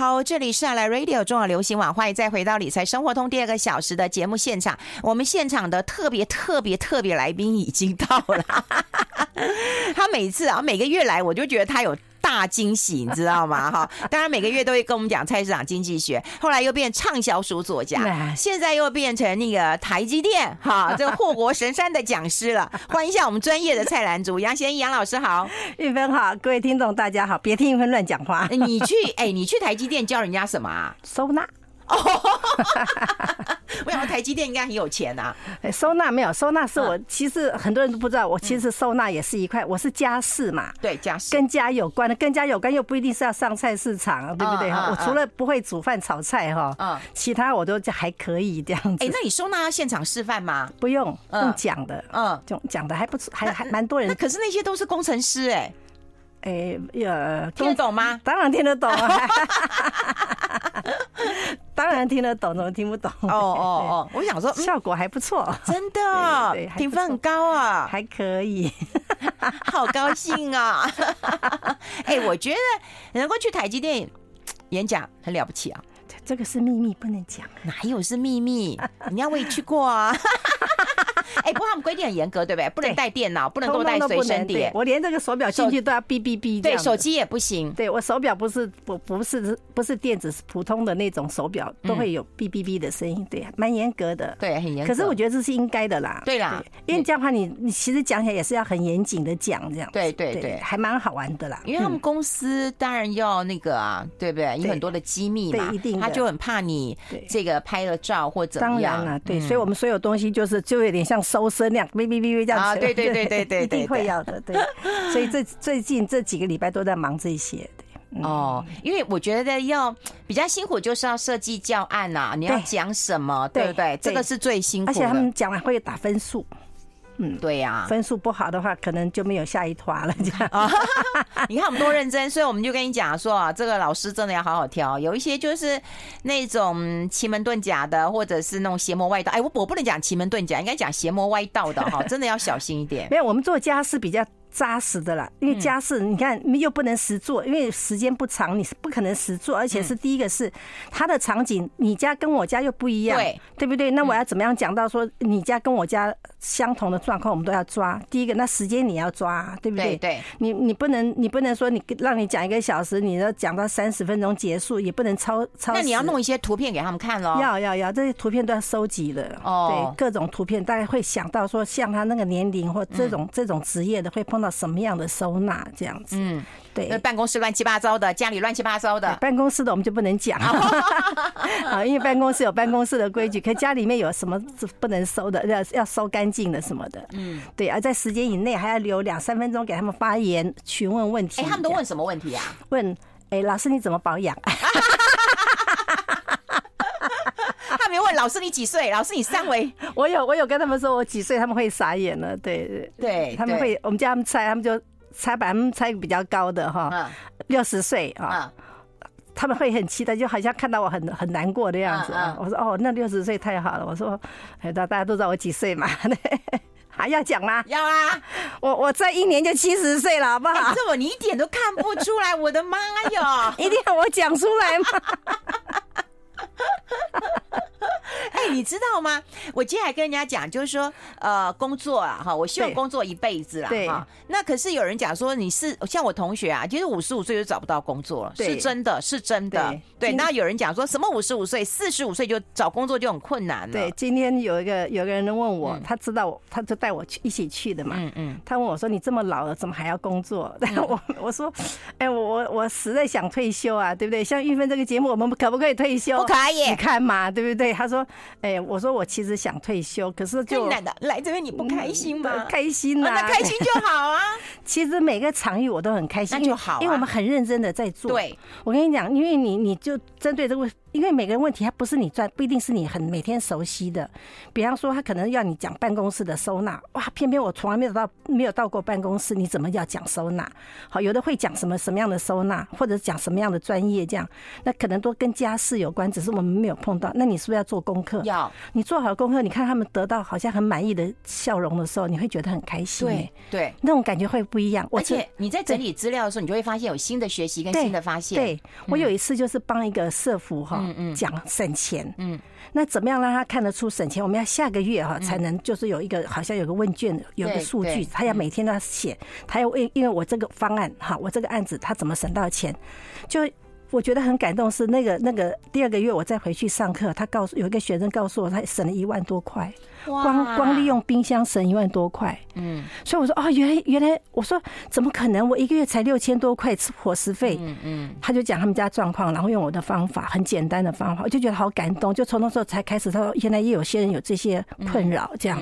好，这里是来 Radio 中广流行网，欢迎再回到理财生活通第二个小时的节目现场。我们现场的特别特别特别来宾已经到了，他每次啊每个月来，我就觉得他有。大惊喜，你知道吗？哈，当然每个月都会跟我们讲菜市场经济学，后来又变畅销书作家，现在又变成那个台积电哈这个护国神山的讲师了。欢迎一下我们专业的菜篮族杨贤一杨老师好，玉芬好，各位听众大家好，别听玉芬乱讲话。你去哎，你去台积电教人家什么啊？收纳。哦，我想说台积电应该很有钱呐。收纳没有，收纳是我其实很多人都不知道，我其实收纳也是一块，我是家事嘛。对，家事跟家有关的，跟家有关又不一定是要上菜市场，对不对哈？我除了不会煮饭炒菜哈，嗯，其他我都还可以这样子。哎，那你收纳要现场示范吗？不用，用讲的，嗯，就讲的还不错，还还蛮多人。那可是那些都是工程师哎，哎呀，听得懂吗？当然听得懂啊。当然听得懂，怎么听不懂？哦哦哦！我想说，效果还不错，真的，评分很高啊，还可以，好高兴啊！哎，我觉得能够去台积电演讲很了不起啊。这个是秘密，不能讲。哪有是秘密？人家我也去过啊。哎，不过他们规定很严格，对不对？不能带电脑，不能够带随身碟。我连这个手表进去都要哔哔哔。对，手机也不行。对，我手表不是不不是不是电子，是普通的那种手表，都会有哔哔哔的声音。对，蛮严格的。对，很严格。可是我觉得这是应该的啦。对啦，因为这样的话，你你其实讲起来也是要很严谨的讲，这样。对对对，还蛮好玩的啦。因为他们公司当然要那个啊，对不对？有很多的机密嘛，一定他就很怕你这个拍了照或怎么样。当然了，对，所以我们所有东西就是就有点像收声那样。哔哔哔哔这样子啊，对对对对 对，一定会要的，对。所以这最近这几个礼拜都在忙这些，对。哦，因为我觉得要比较辛苦，就是要设计教案呐，你要讲什么，对不对？这个是最辛苦的。而且他们讲完会打分数。嗯，对呀，分数不好的话，可能就没有下一团了。这样啊，你看我们多认真，所以我们就跟你讲说啊，这个老师真的要好好挑，有一些就是那种奇门遁甲的，或者是那种邪魔外道。哎，我我不能讲奇门遁甲，应该讲邪魔歪道的哈，真的要小心一点。没有，我们做家事比较。扎实的啦，因为家事你看又不能实做，因为时间不长，你是不可能实做，而且是第一个是它的场景，你家跟我家又不一样，对对不对？那我要怎么样讲到说你家跟我家相同的状况，我们都要抓。第一个，那时间你要抓，对不对？对，你你不能你不能说你让你讲一个小时，你要讲到三十分钟结束，也不能超超。那你要弄一些图片给他们看喽。要要要，这些图片都要收集的哦。对，各种图片大概会想到说，像他那个年龄或这种这种职业的会碰到什么样的收纳这样子，嗯，对，办公室乱七八糟的，家里乱七八糟的，办公室的我们就不能讲 啊，因为办公室有办公室的规矩，可家里面有什么不能收的，要要收干净的什么的，嗯，对，而在时间以内还要留两三分钟给他们发言、询问问题。哎，他们都问什么问题啊？问，哎，老师你怎么保养？没问老师你几岁？老师你三围？我有我有跟他们说我几岁，他们会傻眼了。对对对，他们会我们叫他们猜，他们就猜把他们猜比较高的哈，六十岁啊，他们会很期待，就好像看到我很很难过的样子啊。我说哦，那六十岁太好了。我说哎，大大家都知道我几岁嘛？还要讲吗？要啊！我我这一年就七十岁了，好不好？这我你一点都看不出来，我的妈呀！一定要我讲出来吗？哎，你知道吗？我今天还跟人家讲，就是说，呃，工作啊，哈，我希望工作一辈子啦，哈。那可是有人讲说，你是像我同学啊，其实五十五岁就找不到工作了，是真的，是真的。对，那有人讲说什么五十五岁、四十五岁就找工作就很困难了。对，今天有一个有个人问我，他知道我，他就带我去一起去的嘛。嗯嗯。他问我说：“你这么老了，怎么还要工作？” 我我说：“哎，我我我实在想退休啊，对不对？像玉芬这个节目，我们可不可以退休？不可以，你看嘛，对不对？”他说。哎，我说我其实想退休，可是就来来这边你不开心吗？开心呐，那开心就好啊。其实每个场域我都很开心，那就好，因为我们很认真的在做。对，我跟你讲，因为你你就针对这个因为每个人问题他不是你专，不一定是你很每天熟悉的。比方说，他可能要你讲办公室的收纳，哇，偏偏我从来没有到没有到过办公室，你怎么要讲收纳？好，有的会讲什么什么样的收纳，或者讲什么样的专业这样，那可能都跟家事有关，只是我们没有碰到。那你是不是要做功课？要。你做好功课，你看他们得到好像很满意的笑容的时候，你会觉得很开心。对对，那种感觉会不一样。而且你在整理资料的时候，你就会发现有新的学习跟新的发现。对，对我有一次就是帮一个社服哈。讲省钱，嗯，那怎么样让他看得出省钱？我们要下个月哈才能，就是有一个好像有个问卷，有个数据，他要每天都要写，他要问因为我这个方案哈，我这个案子他怎么省到钱，就。我觉得很感动，是那个那个第二个月我再回去上课，他告诉有一个学生告诉我，他省了一万多块，光光利用冰箱省一万多块。嗯，所以我说哦，原来原来我说怎么可能？我一个月才六千多块伙食费。嗯嗯，他就讲他们家状况，然后用我的方法，很简单的方法，我就觉得好感动。就从那时候才开始，他说原来也有些人有这些困扰，这样。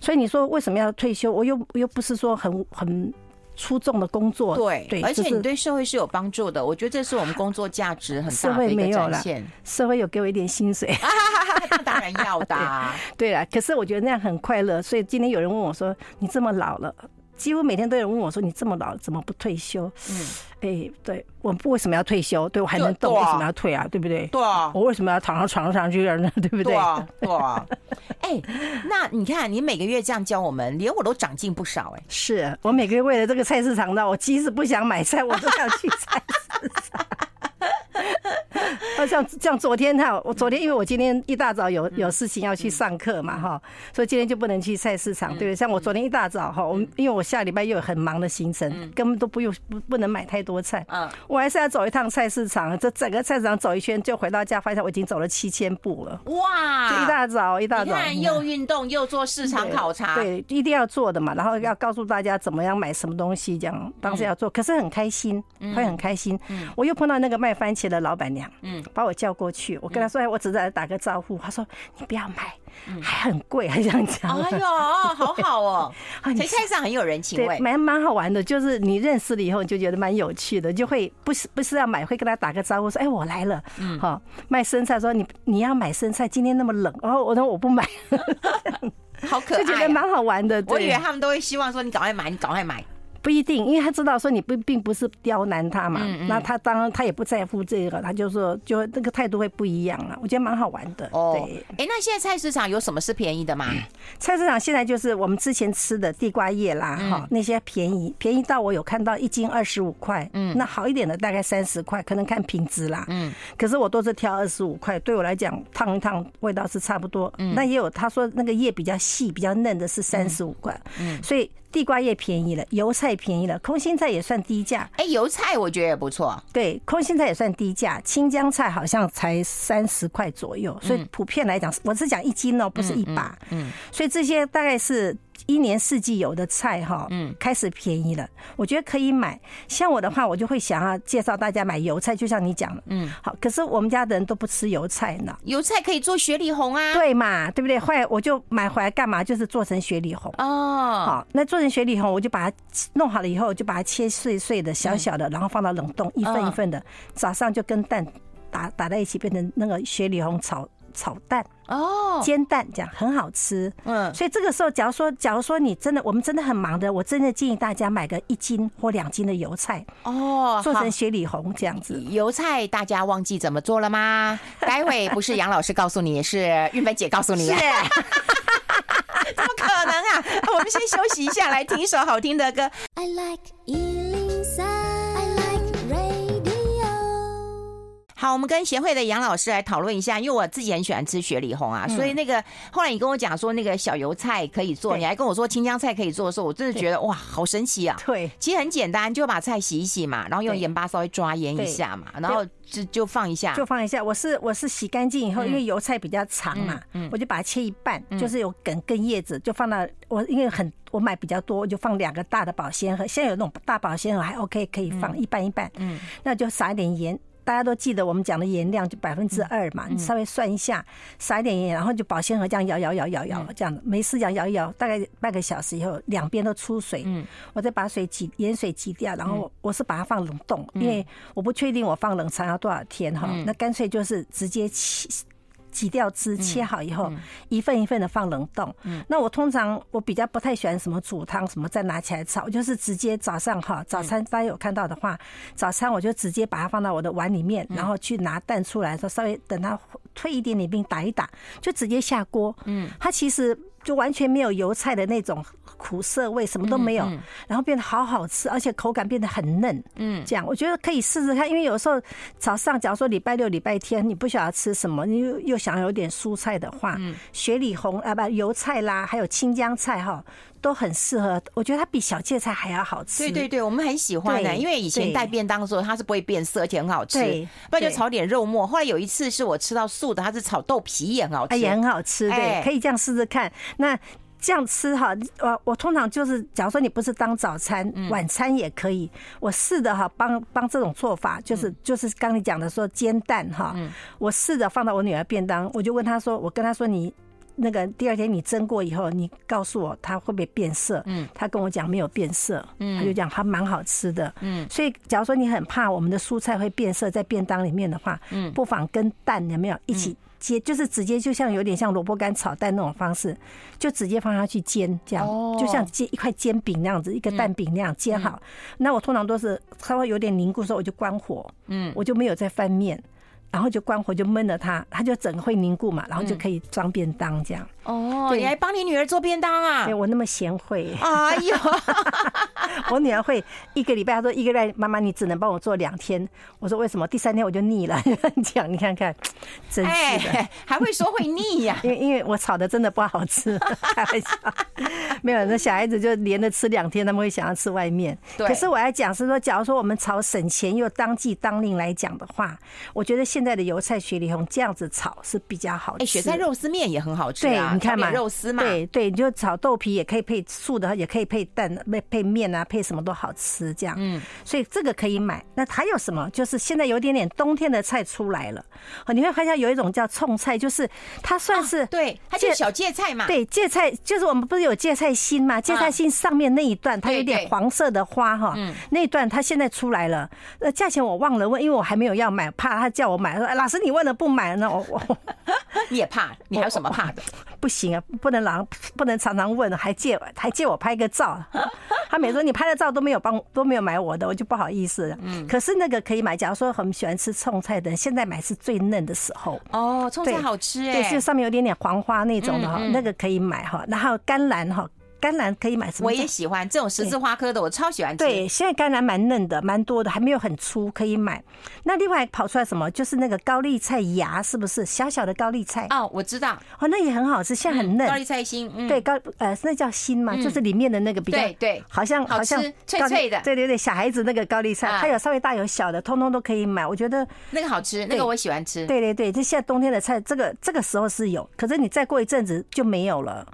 所以你说为什么要退休？我又又不是说很很。出众的工作，对，对，而且你对社会是有帮助的。我觉得这是我们工作价值很大 的一个展现。社会有给我一点薪水，那当然要的。对了，可是我觉得那样很快乐。所以今天有人问我说：“你这么老了？”几乎每天都有人问我说：“你这么老，怎么不退休？”嗯，哎，对，我不为什么要退休？对我还能动，为什么要退啊？对不对？对啊，我为什么要躺到床上去呢？对不对？对啊，对啊。哎，那你看，你每个月这样教我们，连我都长进不少。哎，是我每个月为了这个菜市场呢，我即使不想买菜，我都要去菜市场。像像昨天哈，我昨天因为我今天一大早有有事情要去上课嘛哈，所以今天就不能去菜市场，对不对？像我昨天一大早哈，我因为我下礼拜又有很忙的行程，根本都不用不不能买太多菜，嗯，我还是要走一趟菜市场，这整个菜市场走一圈就回到家，发现我已经走了七千步了，哇！就一大早一大早，又运动又做市场考察，对，一定要做的嘛，然后要告诉大家怎么样买什么东西，这样当时要做，可是很开心，会很开心。我又碰到那个卖番茄的老板娘，嗯，把我叫过去，我跟他说：“哎，我只是来打个招呼。”他说：“你不要买，还很贵，还这样讲。”哎呦，好好哦，在菜市场很有人情味，蛮蛮好玩的。就是你认识了以后，你就觉得蛮有趣的，就会不是不是要买，会跟他打个招呼说：“哎，我来了。”嗯，好，卖生菜说：“你你要买生菜，今天那么冷。”然后我说：“我不买。”好可爱，就觉得蛮好玩的。我以为他们都会希望说：“你赶快买，你赶快买。”不一定，因为他知道说你不并不是刁难他嘛，那他当然他也不在乎这个，他就说就那个态度会不一样了。我觉得蛮好玩的。哦，对，哎，那现在菜市场有什么是便宜的吗？菜市场现在就是我们之前吃的地瓜叶啦，哈，那些便宜，便宜到我有看到一斤二十五块，嗯，那好一点的大概三十块，可能看品质啦，嗯，可是我都是挑二十五块，对我来讲烫一烫味道是差不多，嗯，那也有他说那个叶比较细比较嫩的是三十五块，嗯，所以。地瓜叶便宜了，油菜便宜了，空心菜也算低价。哎，油菜我觉得也不错。对，空心菜也算低价，青江菜好像才三十块左右。所以普遍来讲，我是讲一斤哦，不是一把。嗯，所以这些大概是。一年四季有的菜哈，嗯，开始便宜了，我觉得可以买。像我的话，我就会想要介绍大家买油菜，就像你讲的，嗯，好。可是我们家的人都不吃油菜呢。油菜可以做雪里红啊，对嘛，对不对？后来我就买回来干嘛？就是做成雪里红哦。好，那做成雪里红，我就把它弄好了以后，就把它切碎碎的、小小的，然后放到冷冻，一份一份的，早上就跟蛋打打在一起，变成那个雪里红炒。炒蛋哦，煎蛋这样很好吃，嗯，所以这个时候，假如说，假如说你真的，我们真的很忙的，我真的建议大家买个一斤或两斤的油菜哦，做成雪里红这样子。油菜大家忘记怎么做了吗？待会不是杨老师告诉你，是玉芬姐告诉你。是，怎么可能啊？我们先休息一下，来听一首好听的歌。I like 好，我们跟协会的杨老师来讨论一下，因为我自己很喜欢吃雪里红啊，所以那个后来你跟我讲说那个小油菜可以做，你还跟我说青江菜可以做的时候，我真的觉得哇，好神奇啊！对，其实很简单，就把菜洗一洗嘛，然后用盐巴稍微抓腌一下嘛，然后就就放一下，就放一下。我是我是洗干净以后，因为油菜比较长嘛，我就把它切一半，就是有梗跟叶子，就放到我因为很我买比较多，我就放两个大的保鲜盒，现在有那种大保鲜盒还 OK，可以放一半一半，嗯，那就撒一点盐。大家都记得我们讲的盐量就百分之二嘛，你稍微算一下，撒一点盐，然后就保鲜盒这样摇摇摇摇摇，这样没事这样摇一摇，大概半个小时以后，两边都出水，我再把水挤盐水挤掉，然后我是把它放冷冻，因为我不确定我放冷藏要多少天哈，那干脆就是直接起。挤掉汁，切好以后，一份一份的放冷冻。那我通常我比较不太喜欢什么煮汤什么再拿起来炒，就是直接早上哈早餐大家有看到的话，早餐我就直接把它放到我的碗里面，然后去拿蛋出来，说稍微等它退一点点冰打一打，就直接下锅。嗯，它其实。就完全没有油菜的那种苦涩味，什么都没有，然后变得好好吃，而且口感变得很嫩。嗯，这样我觉得可以试试看，因为有时候早上，假如说礼拜六、礼拜天你不晓得吃什么，你又又想有点蔬菜的话，雪里红啊不油菜啦，还有青江菜哈。都很适合，我觉得它比小芥菜还要好吃。对对对，我们很喜欢的，因为以前带便当的时候它是不会变色，而且很好吃。对，不然就炒点肉末。后来有一次是我吃到素的，它是炒豆皮也很好吃，也很好吃。对，可以这样试试看。那这样吃哈，我我通常就是，假如说你不是当早餐，晚餐也可以。我试的哈，帮帮这种做法，就是就是刚你讲的说煎蛋哈，我试着放到我女儿便当，我就问她说，我跟她说你。那个第二天你蒸过以后，你告诉我它会不会变色？嗯，他跟我讲没有变色，嗯，他就讲它蛮好吃的，嗯，所以假如说你很怕我们的蔬菜会变色在便当里面的话，嗯，不妨跟蛋有没有一起煎，就是直接就像有点像萝卜干炒蛋那种方式，就直接放下去煎，这样就像煎一块煎饼那样子，一个蛋饼那样煎好。那我通常都是稍微有点凝固的时候我就关火，嗯，我就没有再翻面。然后就关火，就焖了它，它就整个会凝固嘛，然后就可以装便当这样。哦，你还帮你女儿做便当啊？对，我那么贤惠。哎呦，我女儿会一个礼拜，她说一个礼拜，妈妈你只能帮我做两天。我说为什么？第三天我就腻了。讲你看看，真是的，还会说会腻呀？因为因为我炒的真的不好吃，开玩笑。没有，那小孩子就连着吃两天，他们会想要吃外面。对。可是我要讲是说，假如说我们炒省钱又当季当令来讲的话，我觉得现在的油菜雪里红这样子炒是比较好吃。哎，雪菜肉丝面也很好吃啊，对，你看嘛，肉丝嘛，对对，你就炒豆皮也可以配素的，也可以配蛋、配配面啊，配什么都好吃这样。嗯，所以这个可以买。那还有什么？就是现在有点点冬天的菜出来了，你会发现有一种叫冲菜，就是它算是对，它就是小芥菜嘛。对，芥菜就是我们不是有芥菜心嘛？芥菜心上面那一段它有点黄色的花哈，那一段它现在出来了。那，价钱我忘了问，因为我还没有要买，怕他叫我买。说老师，你问了不买，那我我 你也怕？你还有什么怕的？不行啊，不能老不能常常问，还借还借我拍个照。他每次说你拍的照都没有帮都没有买我的，我就不好意思了。嗯，可是那个可以买。假如说很喜欢吃葱菜的人，现在买是最嫩的时候。哦，葱菜好吃哎，对，就上面有点点黄花那种的哈，那个可以买哈。然后甘蓝哈。甘蓝可以买什么？我也喜欢这种十字花科的，我超喜欢吃。对，现在甘蓝蛮嫩的，蛮多的，还没有很粗，可以买。那另外跑出来什么？就是那个高丽菜芽，是不是小小的高丽菜？哦，我知道。哦，那也很好吃，现在很嫩。高丽菜心，对，高呃，那叫心嘛，就是里面的那个比较对对，好像好像脆脆的。对对对，小孩子那个高丽菜，它有稍微大有小的，通通都可以买。我觉得那个好吃，那个我喜欢吃。对对对，就现在冬天的菜，这个这个时候是有，可是你再过一阵子就没有了。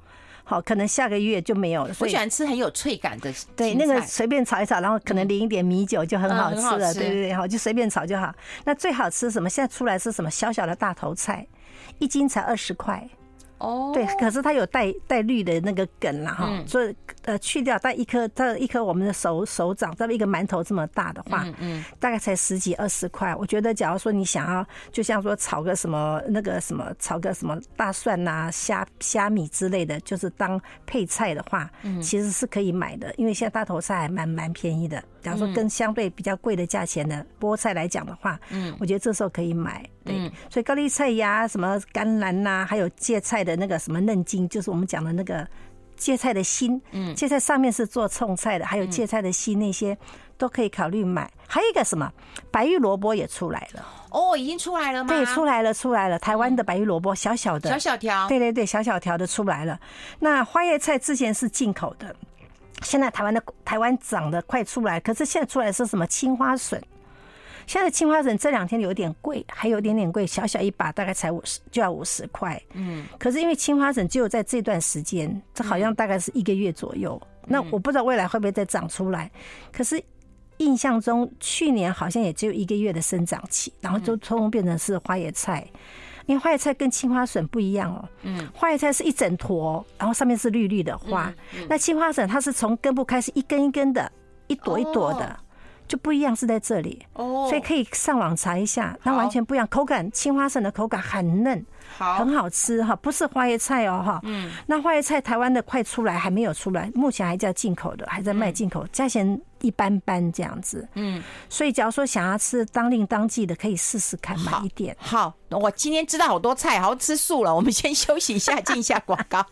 好，可能下个月就没有了。我喜欢吃很有脆感的，对，那个随便炒一炒，然后可能淋一点米酒就很好吃了。对对对，好，就随便炒就好。那最好吃什么？现在出来是什么？小小的大头菜，一斤才二十块。哦，对，可是它有带带绿的那个梗了哈，所以呃去掉带一颗，它一颗我们的手手掌，这么一个馒头这么大的话，嗯，大概才十几二十块。我觉得假如说你想要，就像说炒个什么那个什么，炒个什么大蒜呐、虾虾米之类的，就是当配菜的话，其实是可以买的，因为现在大头菜还蛮蛮便宜的。假如说跟相对比较贵的价钱的菠菜来讲的话，嗯，我觉得这时候可以买。对，所以高丽菜呀、什么甘蓝呐，还有芥菜的那个什么嫩茎，就是我们讲的那个芥菜的心。嗯，芥菜上面是做冲菜的，还有芥菜的心那些都可以考虑买。还有一个什么白玉萝卜也出来了。哦，已经出来了吗？对，出来了，出来了。台湾的白玉萝卜小小的，小小条。对对对，小小条的出来了。那花叶菜之前是进口的。现在台湾的台湾长得快出来，可是现在出来是什么青花笋？现在青花笋这两天有点贵，还有点点贵，小小一把大概才五十，就要五十块。嗯，可是因为青花笋只有在这段时间，这好像大概是一个月左右。那我不知道未来会不会再长出来。可是印象中去年好像也只有一个月的生长期，然后就通通变成是花椰菜。因为花椰菜跟青花笋不一样哦，嗯，花椰菜是一整坨，然后上面是绿绿的花，那青花笋它是从根部开始一根一根的，一朵一朵的。就不一样是在这里哦，所以可以上网查一下，那完全不一样。口感，青花笋的口感很嫩，好，很好吃哈，不是花椰菜哦哈。嗯，那花椰菜台湾的快出来，还没有出来，目前还叫进口的，还在卖进口，价钱一般般这样子。嗯，所以假如说想要吃当令当季的，可以试试看买一点。好，我今天知道好多菜，好吃素了。我们先休息一下，进一下广告。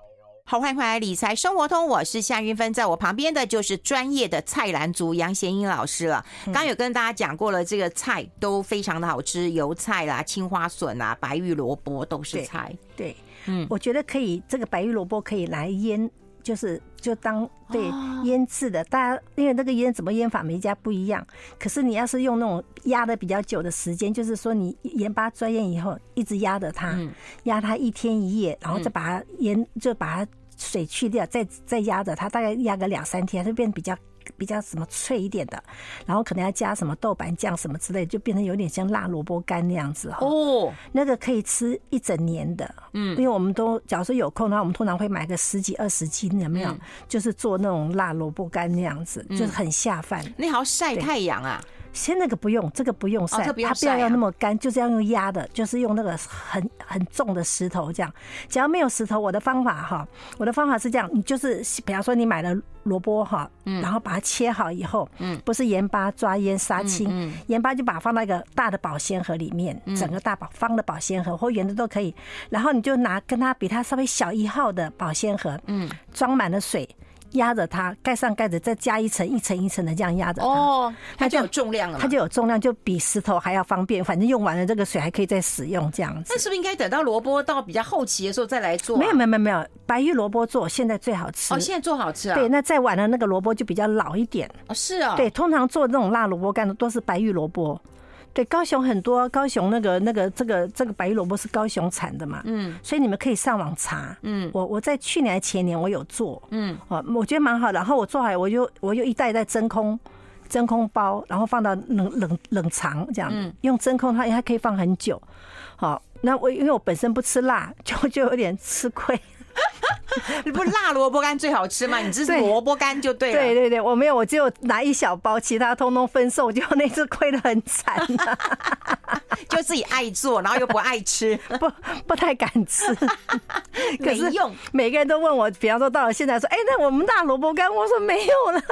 好，欢迎回来，理财生活通，我是夏云芬，在我旁边的就是专业的菜篮族杨贤英老师了。刚刚有跟大家讲过了，这个菜都非常的好吃，油菜啦、青花笋啦、白玉萝卜都是菜。对，嗯，我觉得可以，这个白玉萝卜可以来腌，就是就当对腌制的。大家因为那个腌怎么腌法，每一家不一样。可是你要是用那种压的比较久的时间，就是说你盐巴专腌以后，一直压着它，压它一天一夜，然后再把它腌，就把它。水去掉，再再压着它，大概压个两三天，它就变比较比较什么脆一点的，然后可能要加什么豆瓣酱什么之类，就变成有点像辣萝卜干那样子哦。那个可以吃一整年的，嗯，因为我们都假如说有空的话，我们通常会买个十几二十斤，有没有？就是做那种辣萝卜干那样子，就是很下饭。你好晒太阳啊。先那个不用，这个不用晒，它不要要那么干，就是要用压的，就是用那个很很重的石头这样。只要没有石头，我的方法哈，我的方法是这样，你就是比方说你买了萝卜哈，然后把它切好以后，嗯，不是盐巴抓腌杀青，盐巴就把它放到一个大的保鲜盒里面，整个大保方的保鲜盒或圆的都可以，然后你就拿跟它比它稍微小一号的保鲜盒，嗯，装满了水。压着它，盖上盖子，再加一层一层一层的这样压着它，哦，它就有重量了。它就有重量，就比石头还要方便。反正用完了这个水还可以再使用，这样子。那是不是应该等到萝卜到比较后期的时候再来做？没有没有没有没有，白玉萝卜做现在最好吃。哦，现在做好吃啊？对，那再晚了那个萝卜就比较老一点。哦，是啊。对，通常做这种辣萝卜干的都是白玉萝卜。对，高雄很多，高雄那个那个这个这个白玉萝卜是高雄产的嘛，嗯，所以你们可以上网查，嗯，我我在去年前年我有做，嗯，哦，我觉得蛮好，然后我做好，我就我就一袋一袋真空真空包，然后放到冷冷冷藏这样，嗯，用真空它还可以放很久，好，那我因为我本身不吃辣，就就有点吃亏。你不辣萝卜干最好吃吗？你这是萝卜干就对了。对对对，我没有，我只有拿一小包，其他通通分送，就那次亏得很惨，啊，就自己爱做，然后又不爱吃，不不太敢吃。可是用每个人都问我，比方说到了现在说，哎，那我们辣萝卜干，我说没有了，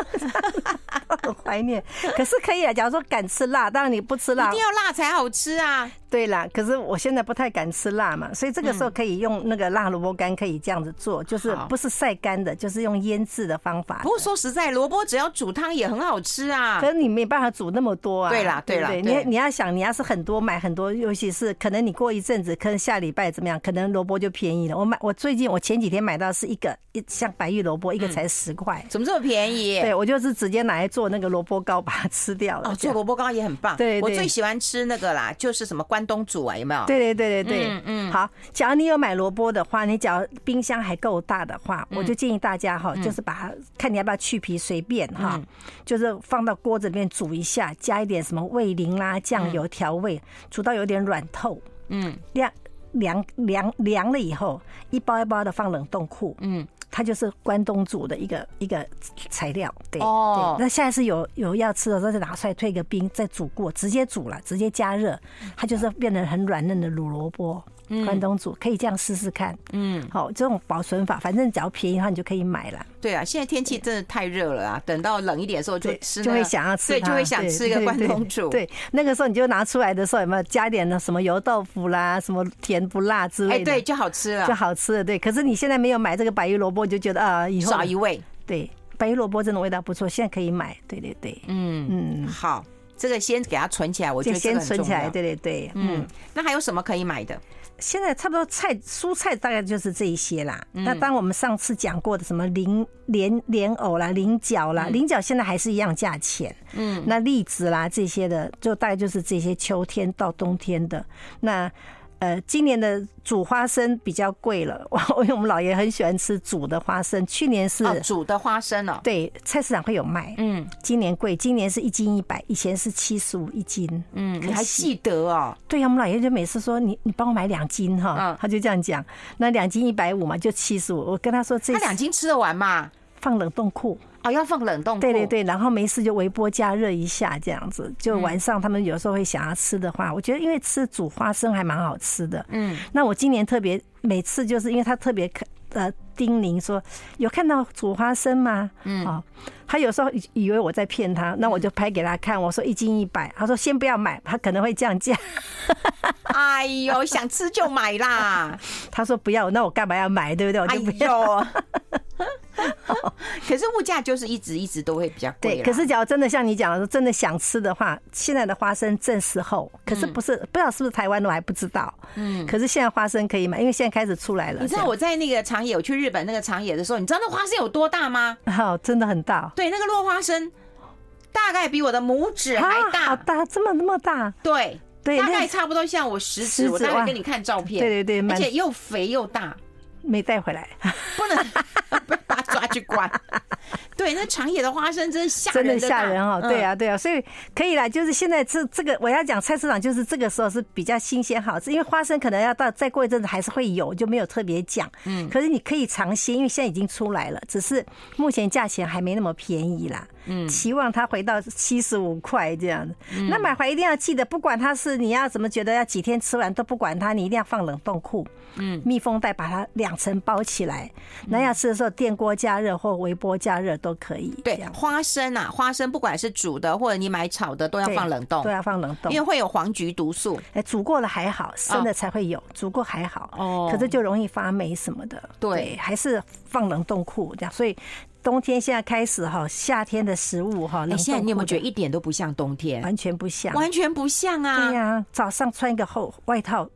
很怀念。可是可以啊，假如说敢吃辣，当然你不吃辣，一定要辣才好吃啊。对啦，可是我现在不太敢吃辣嘛，所以这个时候可以用那个辣萝卜干，可以这样子做，就是不是晒干的，就是用腌制的方法。不过说实在，萝卜只要煮汤也很好吃啊。可是你没办法煮那么多啊。对啦，对啦，你你要想，你要是很多买很多，尤其是可能你过一阵子，可能下礼拜怎么样，可能萝卜就便宜了。我买我最近我前几天买到是一个一像白玉萝卜，一个才十块，怎么这么便宜？对，我就是直接拿来做那个萝卜糕，把它吃掉了。哦，做萝卜糕也很棒。对，我最喜欢吃那个啦，就是什么关东煮啊，有没有？对对对对对，嗯嗯，好。假如你有买萝卜的话，你假如冰箱还够大的话，我就建议大家哈，就是把它看你要不要去皮，随便哈，就是放到锅子里面煮一下，加一点什么味淋啦、酱油调味，煮到有点软透，嗯，凉凉凉凉了以后，一包一包的放冷冻库，嗯。它就是关东煮的一个一个材料，对哦。那下一次有有要吃的时候再拿出来退个冰，再煮过，直接煮了，直接加热，它就是变得很软嫩的卤萝卜。关东煮可以这样试试看，嗯，好，这种保存法，反正只要便宜的话，你就可以买了。对啊，现在天气真的太热了啊！等到冷一点的时候就吃，就会想要吃，对，就会想吃一个关东煮。对，那个时候你就拿出来的时候，有没有加点的什么油豆腐啦，什么甜不辣之类的？哎，对，就好吃了，就好吃了。对，可是你现在没有买这个白玉萝卜，你就觉得啊，以后少一味。对，白玉萝卜真的味道不错，现在可以买。对对对，嗯嗯，好，这个先给它存起来，我觉得先存起来。对对对，嗯，那还有什么可以买的？现在差不多菜蔬菜大概就是这一些啦。那当我们上次讲过的什么菱莲莲藕啦、菱角啦，菱角现在还是一样价钱。嗯，那栗子啦这些的，就大概就是这些秋天到冬天的。那呃，今年的煮花生比较贵了，因为我们老爷很喜欢吃煮的花生。去年是煮的花生哦，对，菜市场会有卖。嗯，今年贵，今年是一斤一百，以前是七十五一斤。嗯，你还记得哦？对呀，我们老爷就每次说你你帮我买两斤哈，他就这样讲。那两斤一百五嘛，就七十五。我跟他说这他两斤吃得完吗？放冷冻库。哦，要放冷冻库。对对对，然后没事就微波加热一下，这样子。就晚上他们有时候会想要吃的话，我觉得因为吃煮花生还蛮好吃的。嗯，那我今年特别每次就是因为他特别呃叮咛说有看到煮花生吗？嗯，哦，他有时候以为我在骗他，那我就拍给他看，我说一斤一百，他说先不要买，他可能会降价。哎呦，想吃就买啦。他说不要，那我干嘛要买？对不对？我就不要。可是物价就是一直一直都会比较贵。对，可是假如真的像你讲的说，真的想吃的话，现在的花生正时候。可是不是不知道是不是台湾的，我还不知道。嗯。可是现在花生可以买，因为现在开始出来了。你知道我在那个长野，我去日本那个长野的时候，你知道那花生有多大吗？哦，真的很大。对，那个落花生大概比我的拇指还大。好大，这么那么大？对对，大概差不多像我食指。我待会给你看照片。对对对，而且又肥又大。没带回来，不能 去关。对，那长野的花生真吓人，真的吓人哦。对啊，对啊，所以可以啦。就是现在这这个，我要讲菜市场，就是这个时候是比较新鲜好吃，因为花生可能要到再过一阵子还是会有，就没有特别讲。嗯，可是你可以尝鲜，因为现在已经出来了，只是目前价钱还没那么便宜啦。嗯，期望它回到七十五块这样子。那买回来一定要记得，不管它是你要怎么觉得要几天吃完都不管它，你一定要放冷冻库。嗯，密封袋把它两层包起来。那要吃的时候电锅加热或微波加热都可以。对，花生啊，花生不管是煮的或者你买炒的都要放冷冻，都要放冷冻，因为会有黄曲毒素。哎，煮过了还好，生的才会有。煮过还好，哦，可是就容易发霉什么的。对，还是放冷冻库这样，所以。冬天现在开始哈，夏天的食物哈，你现在你有没有觉得一点都不像冬天？完全不像，完全不像啊！对呀，早上穿一个厚外套。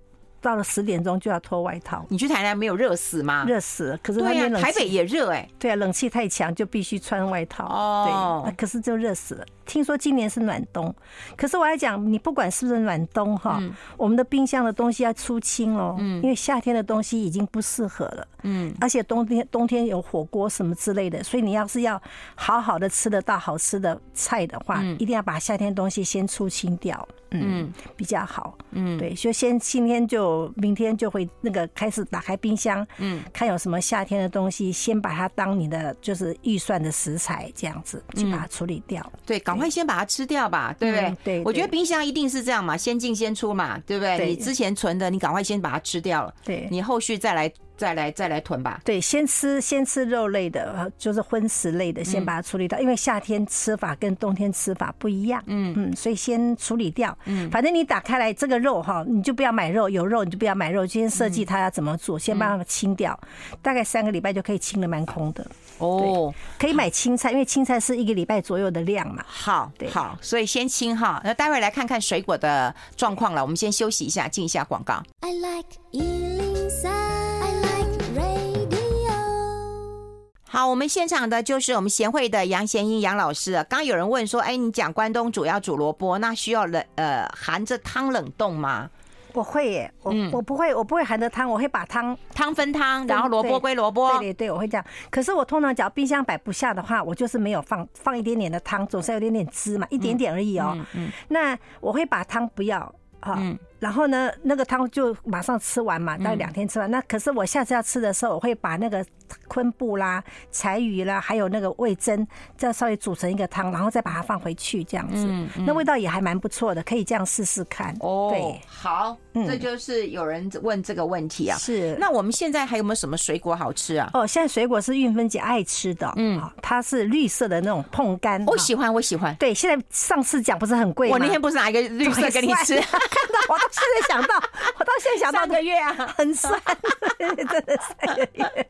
到了十点钟就要脱外套。你去台南没有热死吗？热死了，可是对呀，台北也热哎。对啊，冷气太强就必须穿外套。哦，对，可是就热死了。听说今年是暖冬，可是我要讲，你不管是不是暖冬哈，我们的冰箱的东西要出清哦，因为夏天的东西已经不适合了。嗯，而且冬天冬天有火锅什么之类的，所以你要是要好好的吃得到好吃的菜的话，一定要把夏天东西先出清掉。嗯，比较好。嗯，对，就先今天就明天就会那个开始打开冰箱，嗯，看有什么夏天的东西，先把它当你的就是预算的食材，这样子去把它处理掉。对，赶快先把它吃掉吧，对不对？对，我觉得冰箱一定是这样嘛，先进先出嘛，对不对？你之前存的，你赶快先把它吃掉了，对，你后续再来。再来再来囤吧。对，先吃先吃肉类的，就是荤食类的，先把它处理掉。因为夏天吃法跟冬天吃法不一样。嗯嗯，所以先处理掉。嗯，反正你打开来这个肉哈，你就不要买肉，有肉你就不要买肉。先设计它要怎么做，先把它清掉。大概三个礼拜就可以清的蛮空的。哦，可以买青菜，因为青菜是一个礼拜左右的量嘛。好，对，好，所以先清哈。那待会来看看水果的状况了。我们先休息一下，进一下广告。I like 好，我们现场的就是我们贤惠的杨贤英杨老师。刚刚有人问说，哎，你讲关东煮要煮萝卜，那需要冷呃含着汤冷冻吗？我会耶，我我不会，我不会含着汤，我会把汤汤分汤，然后萝卜归萝卜。对对对，我会这样。可是我通常只要冰箱摆不下的话，我就是没有放放一点点的汤，总是有点点汁嘛，一点点而已哦。嗯嗯。那我会把汤不要啊。然后呢，那个汤就马上吃完嘛，大概两天吃完。那可是我下次要吃的时候，我会把那个昆布啦、柴鱼啦，还有那个味噌，再稍微煮成一个汤，然后再把它放回去，这样子嗯，那味道也还蛮不错的，可以这样试试看。哦，对，好，这就是有人问这个问题啊。是。那我们现在还有没有什么水果好吃啊？哦，现在水果是韵芬姐爱吃的，嗯，它是绿色的那种碰柑。我喜欢，我喜欢。对，现在上次讲不是很贵吗？我那天不是拿一个绿色给你吃，看到我。现在想到，我到现在想到个月啊，很酸，真的三个月。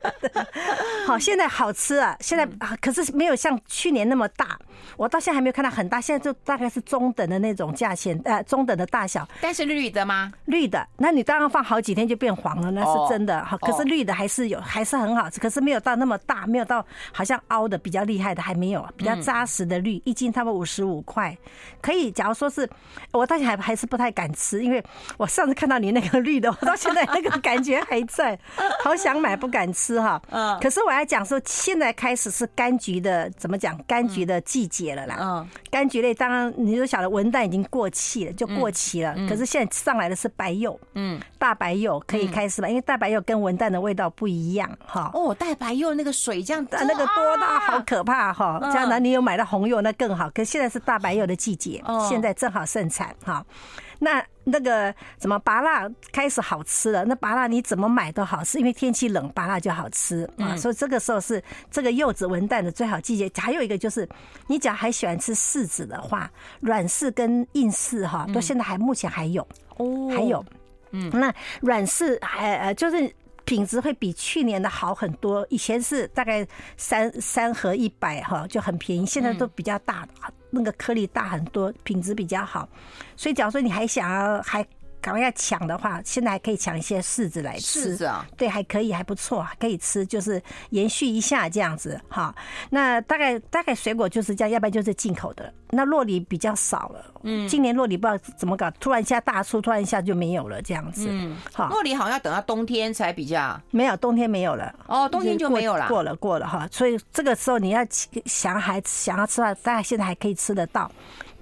好，现在好吃啊，现在可是没有像去年那么大。我到现在还没有看到很大，现在就大概是中等的那种价钱，呃，中等的大小。但是绿的吗？绿的，那你当然放好几天就变黄了，那是真的。好，可是绿的还是有，还是很好吃，可是没有到那么大，没有到好像凹的比较厉害的还没有，比较扎实的绿，一斤差不多五十五块，可以。假如说是我到现在还还是不太敢吃，因为我上次看到你那个绿的，我到现在那个 感觉还在，好想买不敢吃哈。嗯。可是我还讲说，现在开始是柑橘的，怎么讲？柑橘的季节了啦。嗯。柑橘类，当然你就晓得文旦已经过气了，就过期了。可是现在上来的是白柚。嗯。大白柚可以开始吧，因为大白柚跟文旦的味道不一样哈。哦，大白柚那个水这样，那个多大好可怕哈！将来你有买到红柚那更好。可是现在是大白柚的季节，现在正好盛产哈。那那个怎么芭乐开始好吃了？那芭乐你怎么买都好吃，因为天气冷，芭乐就好吃啊。所以这个时候是这个柚子文旦的最好季节。还有一个就是，你只要还喜欢吃柿子的话，软柿跟硬柿哈，到现在还目前还有哦，还有，嗯，那软柿还呃就是。品质会比去年的好很多，以前是大概三三盒一百哈，就很便宜，现在都比较大，那个颗粒大很多，品质比较好。所以假如说你还想要还。赶快要抢的话，现在还可以抢一些柿子来吃。柿子啊，对，还可以，还不错，可以吃，就是延续一下这样子哈。那大概大概水果就是这样，要不然就是进口的。那洛梨比较少了，嗯，今年洛梨不知道怎么搞，突然一下大出，突然一下就没有了这样子。嗯，好，洛梨好像要等到冬天才比较没有，冬天没有了。哦，冬天就没有了，过了过了哈。所以这个时候你要想孩子想要吃的话，大概现在还可以吃得到。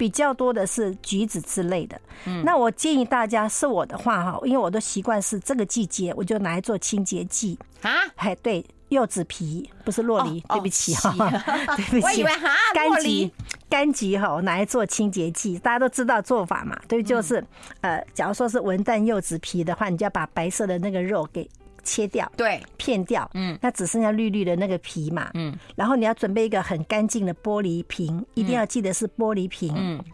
比较多的是橘子之类的，嗯，那我建议大家是我的话哈，因为我的习惯是这个季节我就拿来做清洁剂。啊，哎对，柚子皮不是洛梨，对不起哈，对不起，我以为哈，柑橘柑橘哈，我拿来做清洁剂，大家都知道做法嘛，对，就是呃，假如说是文旦柚子皮的话，你就要把白色的那个肉给。切掉，对，片掉，嗯，那只剩下绿绿的那个皮嘛，嗯，然后你要准备一个很干净的玻璃瓶，一定要记得是玻璃瓶，嗯，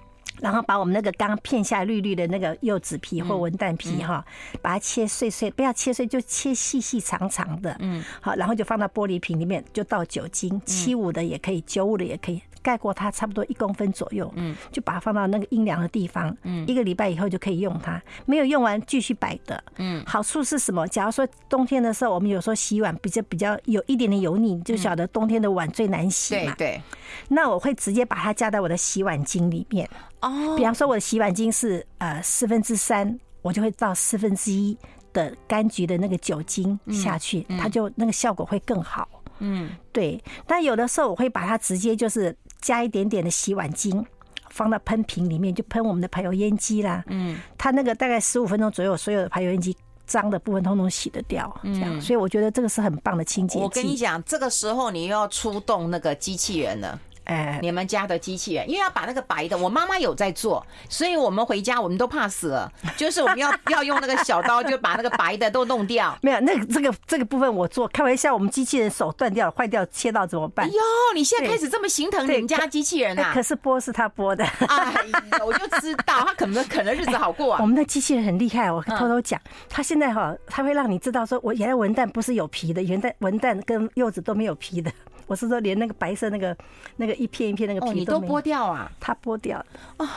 然后把我们那个刚片下绿绿的那个柚子皮或文旦皮哈，把它切碎碎，不要切碎，就切细细长长的，嗯，好，然后就放到玻璃瓶里面，就倒酒精，七五的也可以，九五的也可以。盖过它差不多一公分左右，嗯，就把它放到那个阴凉的地方，嗯，一个礼拜以后就可以用它。没有用完继续摆的，嗯，好处是什么？假如说冬天的时候，我们有时候洗碗比较比较有一点点油腻，就晓得冬天的碗最难洗嘛，对对。那我会直接把它加在我的洗碗巾里面，哦，比方说我的洗碗巾是呃四分之三，我就会倒四分之一的柑橘的那个酒精下去，它就那个效果会更好。嗯，对。但有的时候我会把它直接就是加一点点的洗碗精，放到喷瓶里面，就喷我们的排油烟机啦。嗯，它那个大概十五分钟左右，所有的排油烟机脏的部分通通洗得掉。这样，所以我觉得这个是很棒的清洁剂。我跟你讲，这个时候你又要出动那个机器人了。哎，你们家的机器人，因为要把那个白的，我妈妈有在做，所以我们回家我们都怕死了，就是我们要要用那个小刀，就把那个白的都弄掉。没有，那个这个这个部分我做，开玩笑，我们机器人手断掉了，坏掉，切到怎么办？哎呦，你现在开始这么心疼你们家机器人啊？可是剥是他剥的，哎呀，我就知道他可能可能日子好过啊。我们的机器人很厉害，我偷偷讲，他现在哈，他会让你知道说，我原来文旦不是有皮的，原来文旦跟柚子都没有皮的。我是说，连那个白色那个那个一片一片那个皮都剥掉啊！它剥掉了。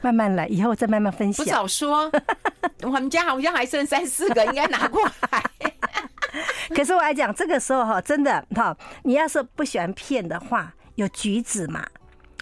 慢慢来，以后再慢慢分享。不早说，我们家好像还剩三四个，应该拿过来。可是我来讲，这个时候哈，真的哈，你要是不喜欢片的话，有橘子嘛。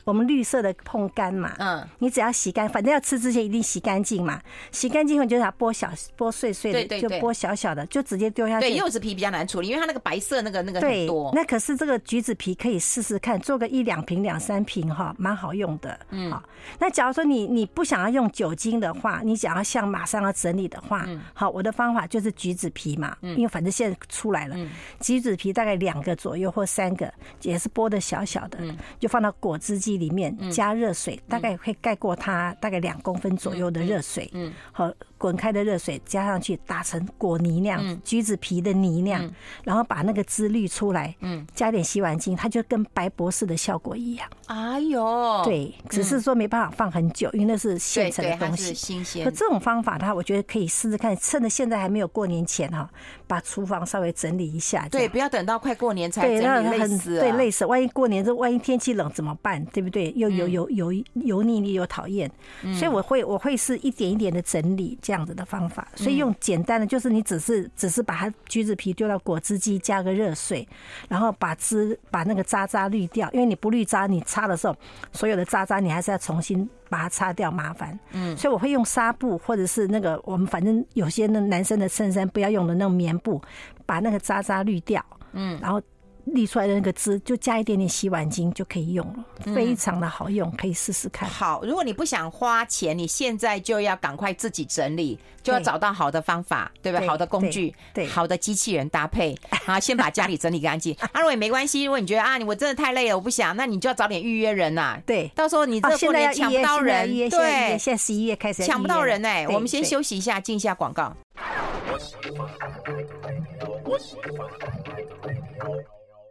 我们绿色的碰干嘛，嗯，你只要洗干，反正要吃之前一定洗干净嘛。洗干净后，你就把它剥小、剥碎碎的，就剥小小的，就直接丢下去。对，柚子皮比较难处理，因为它那个白色那个那个很多。那可是这个橘子皮可以试试看，做个一两瓶、两三瓶哈，蛮好用的。嗯，好。那假如说你你不想要用酒精的话，你想要像马上要整理的话，好，我的方法就是橘子皮嘛，因为反正现在出来了，橘子皮大概两个左右或三个，也是剥的小小的，就放到果汁机。机里面加热水，大概会盖过它大概两公分左右的热水，嗯，好，滚开的热水加上去打成果泥那样，橘子皮的泥那样，然后把那个汁滤出来，嗯，加点洗碗精，它就跟白博士的效果一样。哎呦，对，只是说没办法放很久，因为那是现成的东西，新鲜。可这种方法的话，我觉得可以试试看，趁着现在还没有过年前哈，把厨房稍微整理一下。对，不要等到快过年才整理，累死。对，累死。万一过年这万一天气冷怎么办？对不对？又油油油油腻腻又讨厌，所以我会我会是一点一点的整理这样子的方法。所以用简单的，就是你只是只是把它橘子皮丢到果汁机，加个热水，然后把汁把那个渣渣滤掉，因为你不滤渣，你擦的时候所有的渣渣你还是要重新把它擦掉，麻烦。嗯，所以我会用纱布或者是那个我们反正有些那男生的衬衫不要用的那种棉布，把那个渣渣滤掉。嗯，然后。沥出来的那个汁，就加一点点洗碗精就可以用了，非常的好用，可以试试看。好，如果你不想花钱，你现在就要赶快自己整理，就要找到好的方法，对不对？好的工具，对，好的机器人搭配，啊，先把家里整理干净。啊，如果也没关系，如果你觉得啊，你我真的太累了，我不想，那你就要早点预约人呐。对，到时候你这过年抢不到人，对，现在十一月开始抢不到人哎。我们先休息一下，进一下广告。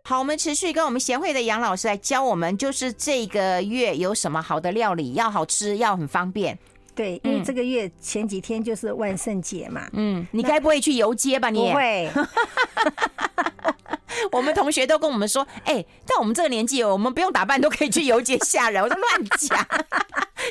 好，我们持续跟我们贤惠的杨老师来教我们，就是这个月有什么好的料理，要好吃，要很方便。对，因为这个月前几天就是万圣节嘛。嗯，你该不会去游街吧？你不会。我们同学都跟我们说，哎、欸，到我们这个年纪，我们不用打扮都可以去游街吓人。我说乱讲，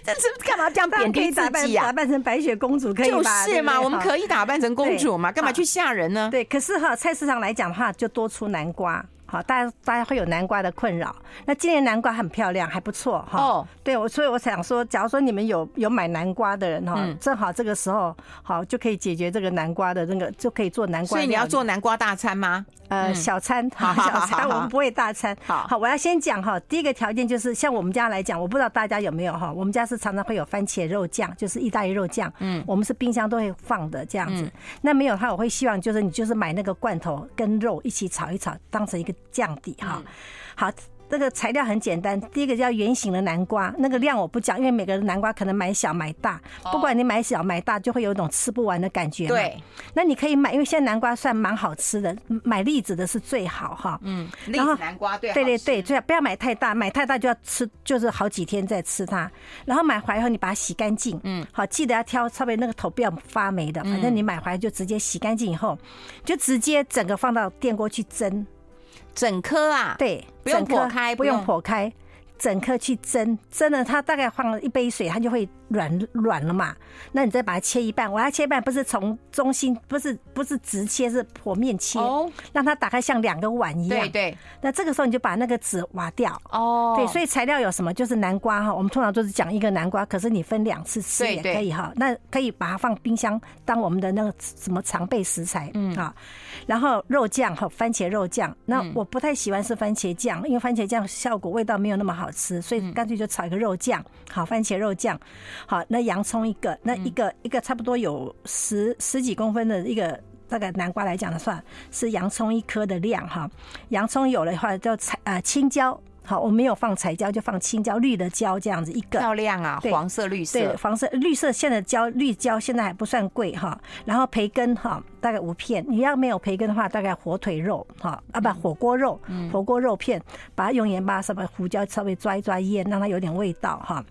这是干嘛这样贬低自己啊？打扮成白雪公主可以吧？就是嘛，我们可以打扮成公主嘛？干嘛去吓人呢？对，可是哈，菜市场来讲的话，就多出南瓜。好，大家大家会有南瓜的困扰。那今年南瓜很漂亮，还不错哈。哦，对，我所以我想说，假如说你们有有买南瓜的人哈，正好这个时候好就可以解决这个南瓜的那个，就可以做南瓜。所以你要做南瓜大餐吗？呃，小餐，好小餐，我们不会大餐。好，好，我要先讲哈，第一个条件就是像我们家来讲，我不知道大家有没有哈，我们家是常常会有番茄肉酱，就是意大利肉酱。嗯，我们是冰箱都会放的这样子。那没有的话，我会希望就是你就是买那个罐头跟肉一起炒一炒，当成一个酱底哈。好。这个材料很简单，第一个叫圆形的南瓜，那个量我不讲，因为每个人南瓜可能买小买大，不管你买小买大，就会有一种吃不完的感觉。对，那你可以买，因为现在南瓜算蛮好吃的，买栗子的是最好哈。嗯，栗子南瓜对，对对对，最好不要买太大，买太大就要吃，就是好几天再吃它。然后买回来以后你把它洗干净，嗯，好，记得要挑稍微那个头不要发霉的，反正你买回来就直接洗干净以后，就直接整个放到电锅去蒸。整颗啊，对，不用剖开，不用剖开。整颗去蒸，蒸了它大概放了一杯水，它就会软软了嘛。那你再把它切一半，我要切一半不是从中心，不是不是直切，是剖面切，让它打开像两个碗一样。对对。那这个时候你就把那个籽挖掉。哦。对，所以材料有什么？就是南瓜哈，我们通常都是讲一个南瓜，可是你分两次吃也可以哈。那可以把它放冰箱当我们的那个什么常备食材。嗯。啊，然后肉酱和番茄肉酱，那我不太喜欢吃番茄酱，因为番茄酱效果味道没有那么好吃，所以干脆就炒一个肉酱，好，番茄肉酱，好，那洋葱一个，那一个一个差不多有十十几公分的一个大概南瓜来讲的话，是洋葱一颗的量哈，洋葱有了的话就采呃青椒。好，我没有放彩椒，就放青椒，绿的椒这样子一个，漂亮啊，黄色绿色，对，黄色绿色现在椒，绿椒现在还不算贵哈。然后培根哈，大概五片，你要没有培根的话，大概火腿肉哈啊，不火锅肉，火锅肉片，把它用盐巴什么胡椒稍微抓一抓腌，让它有点味道哈。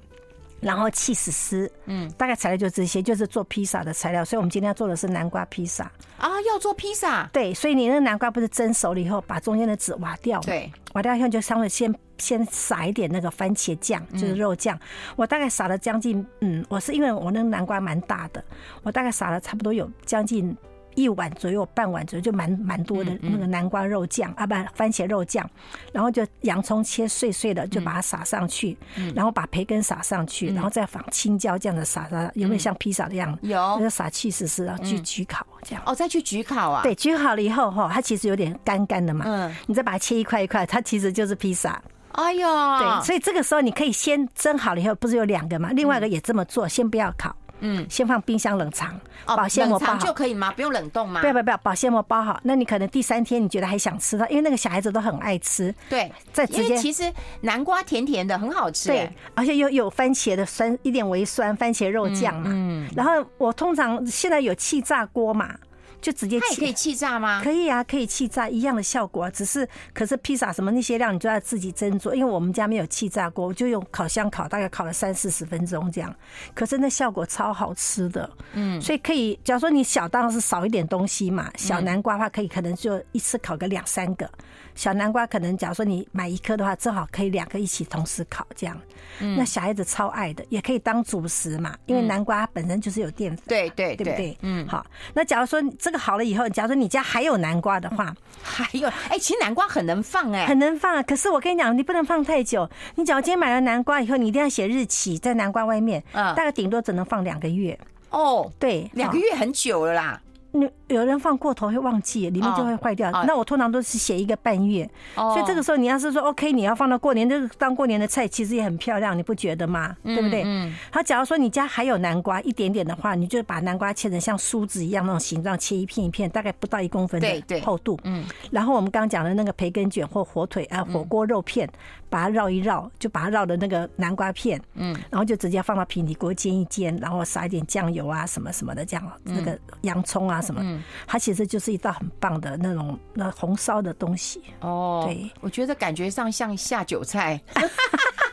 然后起司丝，嗯，大概材料就这些，就是做披萨的材料。所以我们今天要做的是南瓜披萨啊，要做披萨。对，所以你那个南瓜不是蒸熟了以后，把中间的籽挖掉，对，挖掉以后就稍微先先撒一点那个番茄酱，就是肉酱。嗯、我大概撒了将近，嗯，我是因为我那个南瓜蛮大的，我大概撒了差不多有将近。一碗左右，半碗左右就蛮蛮多的那个南瓜肉酱啊，不，番茄肉酱，然后就洋葱切碎碎的，就把它撒上去，然后把培根撒上去，然后再放青椒这样子撒撒，有没有像披萨的样子？有，就撒气丝丝，然后去焗烤这样。哦，再去焗烤啊？对，焗好了以后哈，它其实有点干干的嘛。嗯，你再把它切一块一块，它其实就是披萨。哎呦，对，所以这个时候你可以先蒸好了以后，不是有两个嘛？另外一个也这么做，先不要烤。嗯，先放冰箱冷藏，保鲜膜包好就可以吗？不用冷冻吗？不要不要不要，保鲜膜包好。那你可能第三天你觉得还想吃它，因为那个小孩子都很爱吃。对，再直接其实南瓜甜甜的，很好吃。对，而且又有番茄的酸，一点微酸，番茄肉酱嘛。嗯。然后我通常现在有气炸锅嘛。就直接气，可以气炸吗？可以啊，可以气炸，一样的效果啊。只是，可是披萨什么那些料，你就要自己斟酌。因为我们家没有气炸锅，我就用烤箱烤，大概烤了三四十分钟这样。可是那效果超好吃的，嗯。所以可以，假如说你小当然是少一点东西嘛，小南瓜的话可以可能就一次烤个两三个。小南瓜可能，假如说你买一颗的话，正好可以两个一起同时烤这样。嗯。那小孩子超爱的，也可以当主食嘛，因为南瓜本身就是有淀粉。对对对，对不对？嗯。好，那假如说这个好了以后，假如说你家还有南瓜的话，还有哎，其实南瓜很能放哎，很能放。可是我跟你讲，你不能放太久。你只要今天买了南瓜以后，你一定要写日期在南瓜外面，嗯，大概顶多只能放两个月。哦，对，两个月很久了啦。你有人放过头会忘记，里面就会坏掉。那我通常都是写一个半月，所以这个时候你要是说 OK，你要放到过年，这个当过年的菜其实也很漂亮，你不觉得吗？对不对？嗯。好，假如说你家还有南瓜一点点的话，你就把南瓜切成像梳子一样那种形状，切一片一片，大概不到一公分的厚度。嗯。然后我们刚刚讲的那个培根卷或火腿啊，火锅肉片，把它绕一绕，就把它绕的那个南瓜片，嗯，然后就直接放到平底锅煎一煎，然后撒一点酱油啊什么什么的这样，那个洋葱啊。什么？嗯，它其实就是一道很棒的那种那红烧的东西哦。对，我觉得感觉上像下酒菜。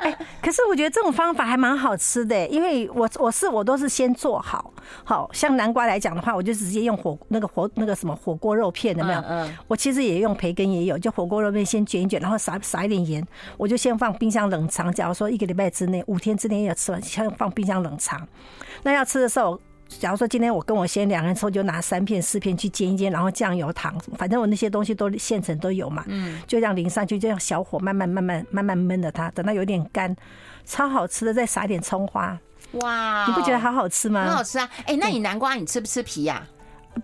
哎，可是我觉得这种方法还蛮好吃的，因为我我是我都是先做好，好像南瓜来讲的话，我就直接用火那个火那个什么火锅肉片有没有？嗯，我其实也用培根也有，就火锅肉片先卷一卷，然后撒撒一点盐，我就先放冰箱冷藏。假如说一个礼拜之内，五天之内要吃完，先放冰箱冷藏。那要吃的时候。假如说今天我跟我先生两个人吃，就拿三片四片去煎一煎，然后酱油糖，反正我那些东西都现成都有嘛，嗯，就这样淋上去，就这样小火慢慢慢慢慢慢焖着它，等到有点干，超好吃的，再撒点葱花，哇，你不觉得好好吃吗？很好吃啊！哎，那你南瓜你吃不吃皮呀？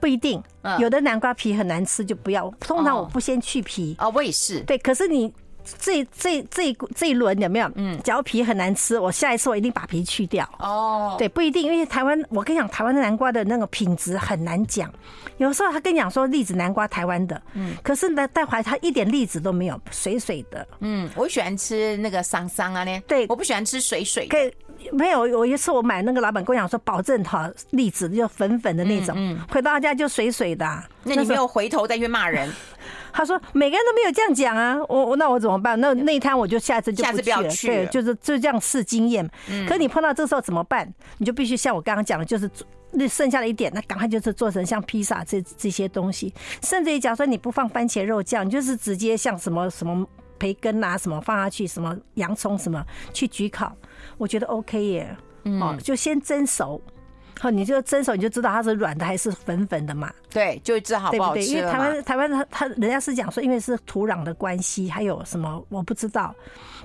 不一定，有的南瓜皮很难吃，就不要。通常我不先去皮哦，我也是。对，可是你。这这这这一轮有没有？嗯，嚼皮很难吃，我下一次我一定把皮去掉。哦，对，不一定，因为台湾，我跟你讲，台湾的南瓜的那个品质很难讲。有时候他跟你讲说栗子南瓜台湾的，嗯，可是呢带回来它一点栗子都没有，水水的。嗯，我喜欢吃那个桑桑啊呢。对，我不喜欢吃水水。可以，没有，有一次我买那个老板跟我讲说，保证好栗子就粉粉的那种，嗯，回到家就水水的。那你没有回头再去骂人？他说：“每个人都没有这样讲啊，我我那我怎么办？那那一摊我就下次就不去了。对，就是就这样试经验。可你碰到这时候怎么办？你就必须像我刚刚讲的，就是那剩下的一点，那赶快就是做成像披萨这这些东西。甚至于假如说你不放番茄肉酱，你就是直接像什么什么培根啊什么放下去，什么洋葱什么去焗烤，我觉得 OK 耶。哦，就先蒸熟。”好，你就蒸熟，你就知道它是软的还是粉粉的嘛？对，就知道好不好吃。对不对？因为台湾台湾它它人家是讲说，因为是土壤的关系，还有什么我不知道。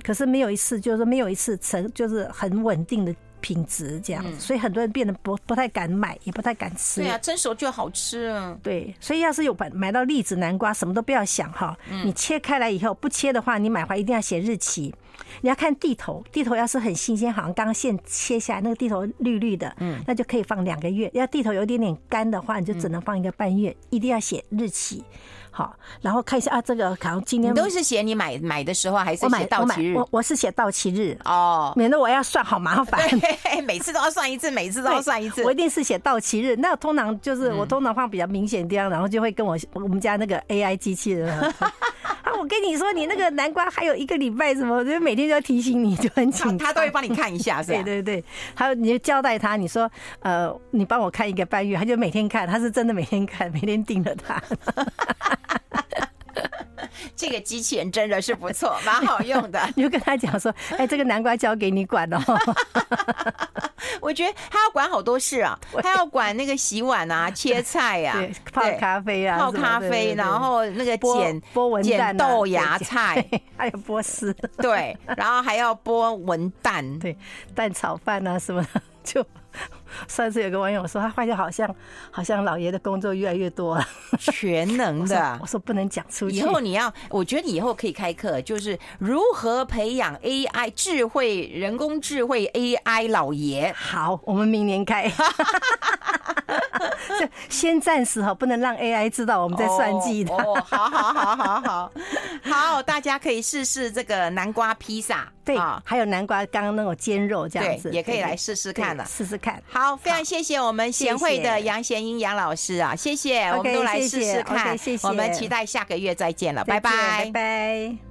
可是没有一次，就是没有一次成就是很稳定的品质这样，所以很多人变得不不太敢买，也不太敢吃。对啊，蒸熟就好吃啊。对，所以要是有买买到栗子南瓜，什么都不要想哈，你切开来以后不切的话，你买回来一定要写日期。你要看地头，地头要是很新鲜，好像刚刚现切下来那个地头绿绿的，嗯，那就可以放两个月。要地头有点点干的话，你就只能放一个半月。一定要写日期，好，然后看一下啊，这个好像今天你都是写你买买的时候，还是写到期日？我我是写到期日哦，免得我要算好麻烦，每次都要算一次，每次都要算一次。我一定是写到期日，那通常就是我通常放比较明显的地方，然后就会跟我我们家那个 AI 机器人。啊我跟你说，你那个南瓜还有一个礼拜，什么就每天都要提醒你，就很紧张。他都会帮你看一下，是吧？对 对对，还有你就交代他，你说呃，你帮我看一个半月，他就每天看，他是真的每天看，每天盯着他。这个机器人真的是不错，蛮好用的。你就跟他讲说，哎，这个南瓜交给你管哦。我觉得他要管好多事啊，他要管那个洗碗啊、切菜呀、泡咖啡啊、泡咖啡，然后那个剪剥文旦、豆芽菜，还有剥丝，对，然后还要剥文蛋，对，蛋炒饭啊什么的，就 上次有个网友说，他发现好像好像老爷的工作越来越多了，全能的。我说不能讲出去。以后你要，我觉得你以后可以开课，就是如何培养 AI 智慧人工智慧 AI 老爷。好，我们明年开。先暂时哈，不能让 AI 知道我们在算计的。哦，好好好好好好，大家可以试试这个南瓜披萨，对，还有南瓜刚刚那种煎肉这样子，也可以来试试看了，试试看。好，非常谢谢我们贤惠的杨贤英杨老师啊，谢谢，我们都来试试看，谢谢，我们期待下个月再见了，拜拜，拜拜。